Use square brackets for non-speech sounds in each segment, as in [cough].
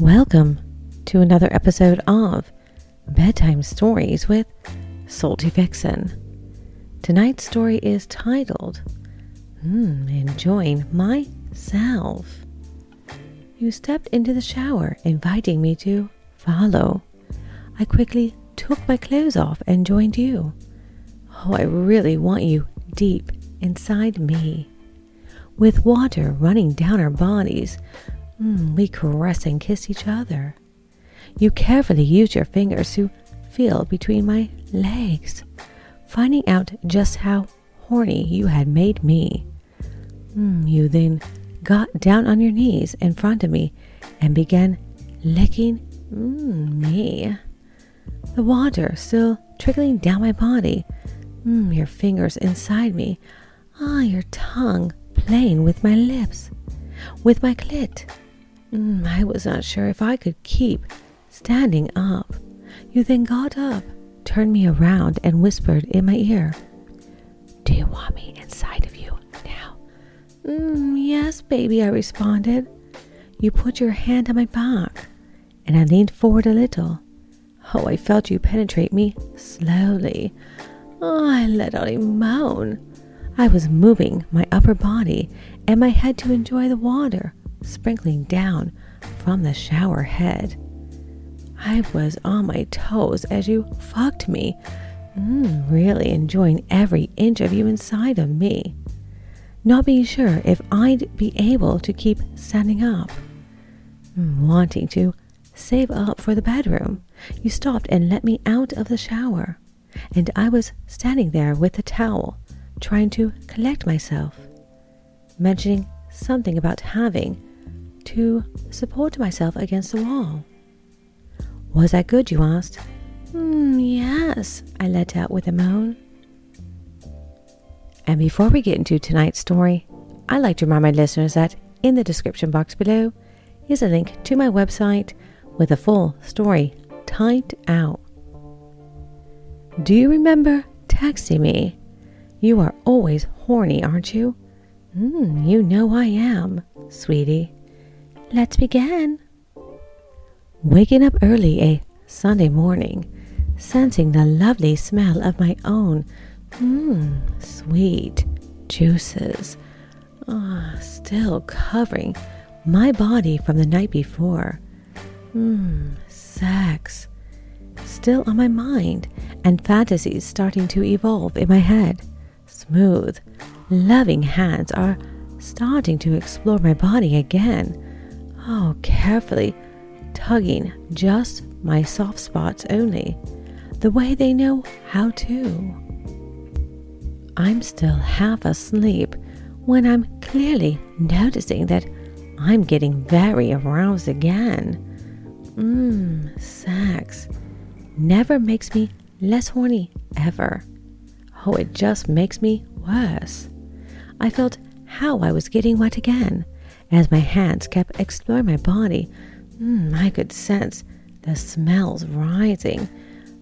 Welcome to another episode of Bedtime Stories with Salty Vixen. Tonight's story is titled hmm, Enjoying Myself. You stepped into the shower, inviting me to follow. I quickly took my clothes off and joined you. Oh, I really want you deep inside me. With water running down our bodies, Mm, we caress and kiss each other. You carefully use your fingers to feel between my legs, finding out just how horny you had made me. Mm, you then got down on your knees in front of me and began licking mm, me. The water still trickling down my body. Mm, your fingers inside me. Ah, your tongue playing with my lips, with my clit. Mm, I was not sure if I could keep standing up. You then got up, turned me around, and whispered in my ear, Do you want me inside of you now? Mm, yes, baby, I responded. You put your hand on my back, and I leaned forward a little. Oh, I felt you penetrate me slowly. Oh, I let out a moan. I was moving my upper body and my head to enjoy the water sprinkling down from the shower head. I was on my toes as you fucked me, mm, really enjoying every inch of you inside of me, not being sure if I'd be able to keep standing up. Mm, wanting to save up for the bedroom, you stopped and let me out of the shower, and I was standing there with the towel, trying to collect myself, mentioning something about having to support myself against the wall. Was that good, you asked? Mm, yes, I let out with a moan. And before we get into tonight's story, I'd like to remind my listeners that in the description box below is a link to my website with a full story typed out. Do you remember texting me? You are always horny, aren't you? Mm, you know I am, sweetie. Let's begin. Waking up early a Sunday morning, sensing the lovely smell of my own mmm, sweet juices, ah, still covering my body from the night before. Mmm, sex, still on my mind, and fantasies starting to evolve in my head. Smooth, loving hands are starting to explore my body again Oh, carefully tugging just my soft spots only, the way they know how to. I'm still half asleep when I'm clearly noticing that I'm getting very aroused again. Mmm, sex never makes me less horny ever. Oh, it just makes me worse. I felt how I was getting wet again as my hands kept exploring my body, mm, I could sense the smells rising,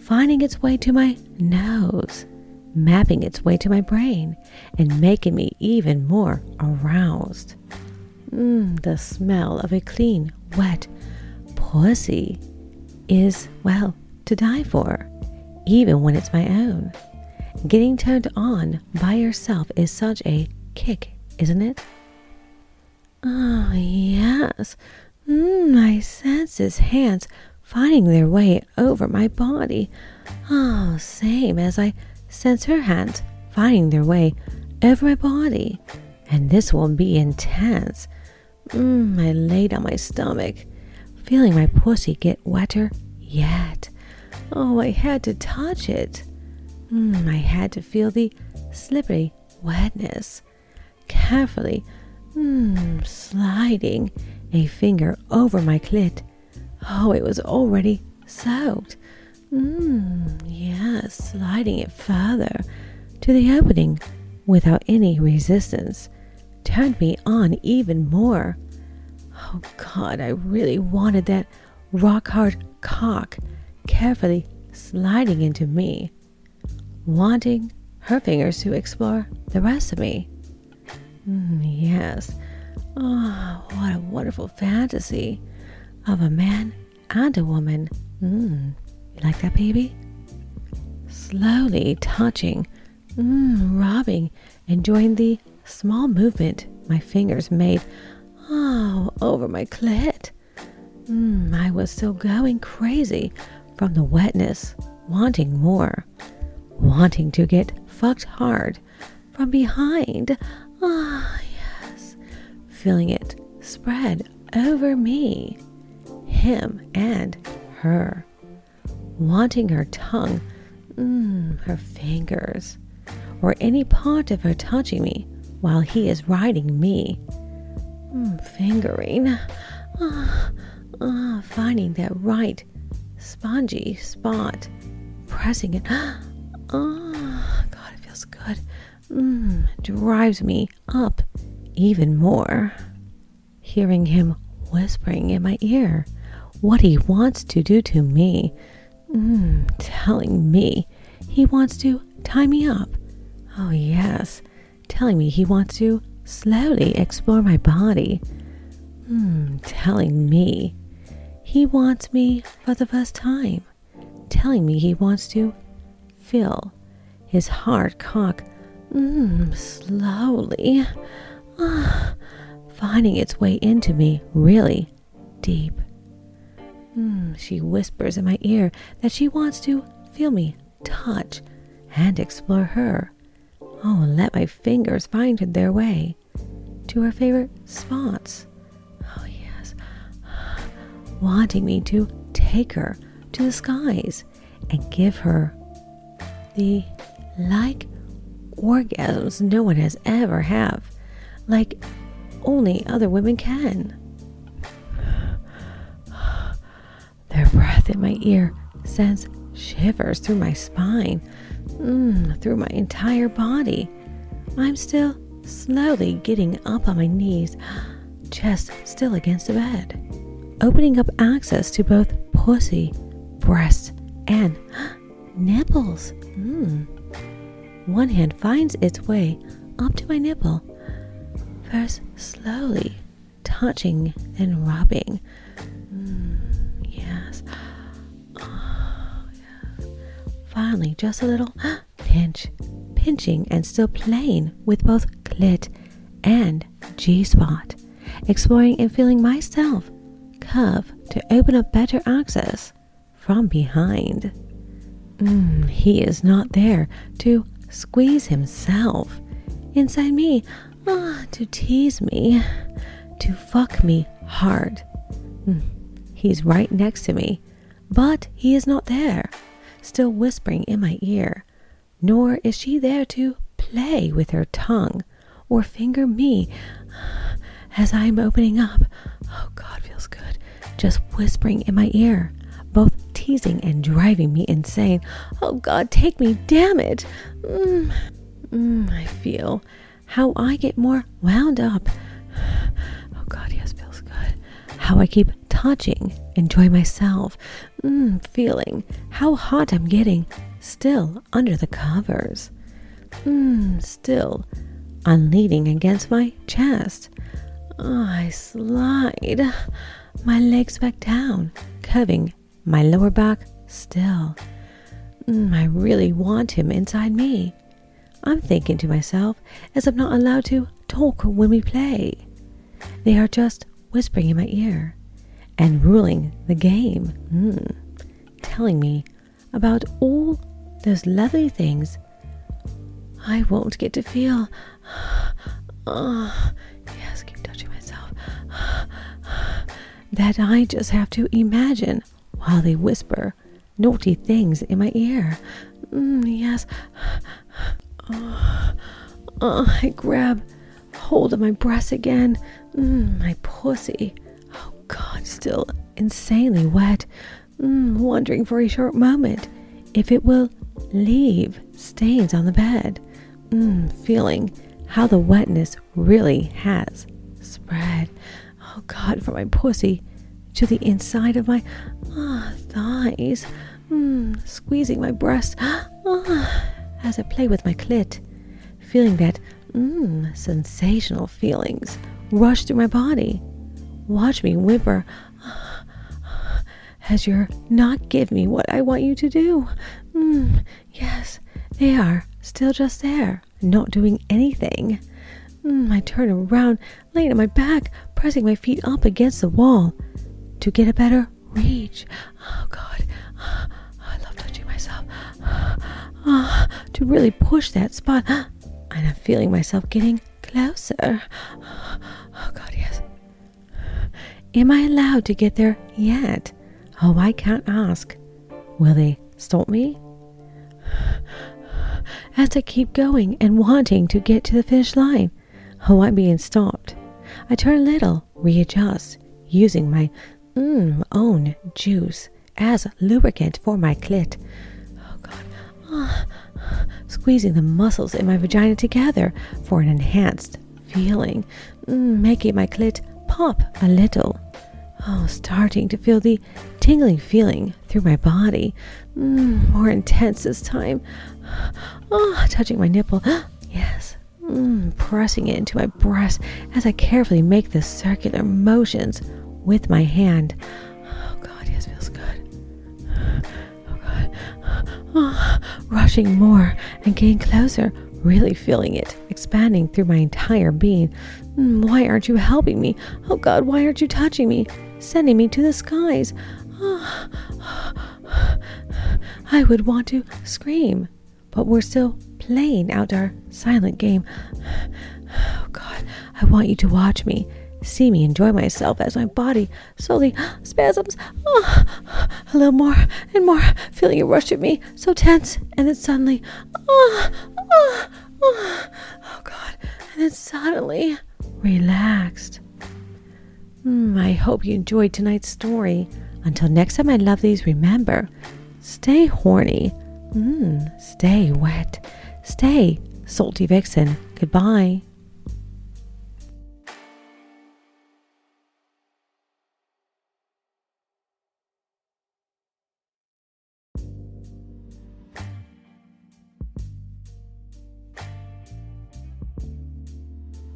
finding its way to my nose, mapping its way to my brain, and making me even more aroused. Mm, the smell of a clean, wet pussy is, well, to die for, even when it's my own. Getting turned on by yourself is such a kick, isn't it? Oh, yes. Mm, I sense his hands finding their way over my body. Oh, same as I sense her hands finding their way over my body. And this will be intense. Mm, I laid on my stomach, feeling my pussy get wetter yet. Oh, I had to touch it. Mm, I had to feel the slippery wetness. Carefully, Hmm, sliding a finger over my clit. Oh, it was already soaked. Hmm, yes, sliding it further to the opening without any resistance turned me on even more. Oh God, I really wanted that rock hard cock carefully sliding into me, wanting her fingers to explore the rest of me. Mm, yes. Oh, what a wonderful fantasy. of a man and a woman. Mmm, you like that, baby? Slowly touching, mmm, rubbing, enjoying the small movement my fingers made oh, over my clit. Mmm, I was still going crazy from the wetness, wanting more, wanting to get fucked hard from behind. Ah, yes, feeling it spread over me, him and her, wanting her tongue, mm, her fingers, or any part of her touching me while he is riding me, mm, fingering, ah, ah, finding that right spongy spot, pressing it. [gasps] Ah, God, it feels good. Mm, drives me up even more. Hearing him whispering in my ear what he wants to do to me, mm, telling me he wants to tie me up. Oh, yes, telling me he wants to slowly explore my body. Mm, telling me he wants me for the first time, telling me he wants to feel his hard cock mm, slowly, ah, finding its way into me really deep. Mm, she whispers in my ear that she wants to feel me touch and explore her. Oh, let my fingers find their way to her favorite spots Oh, yes. [sighs] wanting me to take her to the skies and give her the like orgasms no one has ever have, like only other women can. [sighs] Their breath in my ear sends shivers through my spine, mm, through my entire body. I'm still slowly getting up on my knees, [gasps] chest still against the bed opening up access to both pussy, breasts, and [gasps] nipples. Mm. One hand finds its way up to my nipple, first slowly touching, then rubbing. Mm, yes. Oh. [gasps] Finally, just a little [gasps] pinch, pinching, and still playing with both clit and G spot, exploring and feeling myself curve to open up better access from behind. Mm, he is not there to squeeze himself inside me, ah, to tease me, to fuck me hard. Mm, he's right next to me, but he is not there, still whispering in my ear, nor is she there to play with her tongue or finger me as I'm opening up. Oh, God feels good just whispering in my ear, teasing and driving me insane. Oh God, take me, damn it. Mm, mm, I feel how I get more wound up. Oh God, yes, feels good. How I keep touching, enjoy myself, mm, feeling how hot I'm getting, still under the covers. Mm, still leaning against my chest. Oh, I slide my legs back down, curving my lower back still. Mm, I really want him inside me. I'm thinking to myself as I'm not allowed to talk when we play. They are just whispering in my ear and ruling the game, mm, telling me about all those lovely things I won't get to feel. Oh, [sighs] yes, keep touching myself [sighs] [sighs] that I just have to imagine while they whisper naughty things in my ear. Mm, yes. Oh, oh, I grab hold of my breast again. Mm, my pussy. Oh, God, still insanely wet. Mm, wondering for a short moment if it will leave stains on the bed. Mm, feeling how the wetness really has spread oh God, for my pussy to the inside of my ah, thighs, mm, squeezing my breast [gasps] ah, as I play with my clit, feeling that mm, sensational feelings rush through my body. Watch me whimper, ah, [sighs] as you're not giving me what I want you to do. Mm, yes, they are still just there, not doing anything. Mm, I turn around, laying on my back, pressing my feet up against the wall to get a better reach. Oh, God. [gasps] I love touching myself. Oh, [gasps] to really push that spot. [gasps] And I'm feeling myself getting closer. Oh, God, yes. [sighs] Am I allowed to get there yet? Oh, I can't ask. Will they stop me? [sighs] As I keep going and wanting to get to the finish line, oh, I'm being stopped. I turn a little, readjust, using my mm, own juice as lubricant for my clit. Oh, God. Oh, squeezing the muscles in my vagina together for an enhanced feeling, mm, making my clit pop a little. Oh, starting to feel the tingling feeling through my body, mm, more intense this time. Oh, touching my nipple. [gasps] yes, mm, pressing it into my breast as I carefully make the circular motions with my hand. Oh, God, yes, feels good. Oh, God. Oh, rushing more and getting closer, really feeling it expanding through my entire being. Mm, why aren't you helping me? Oh, God, why aren't you touching me? Sending me to the skies. Oh, I would want to scream, but we're still playing out our silent game. Oh God, I want you to watch me, see me enjoy myself as my body slowly spasms. Oh, a little more and more, feeling it rush at me, so tense, and then suddenly, oh, oh, oh, oh God, and then suddenly relaxed. Mm, I hope you enjoyed tonight's story. Until next time, my lovelies, remember stay horny, mm, stay wet, stay salty vixen. Goodbye.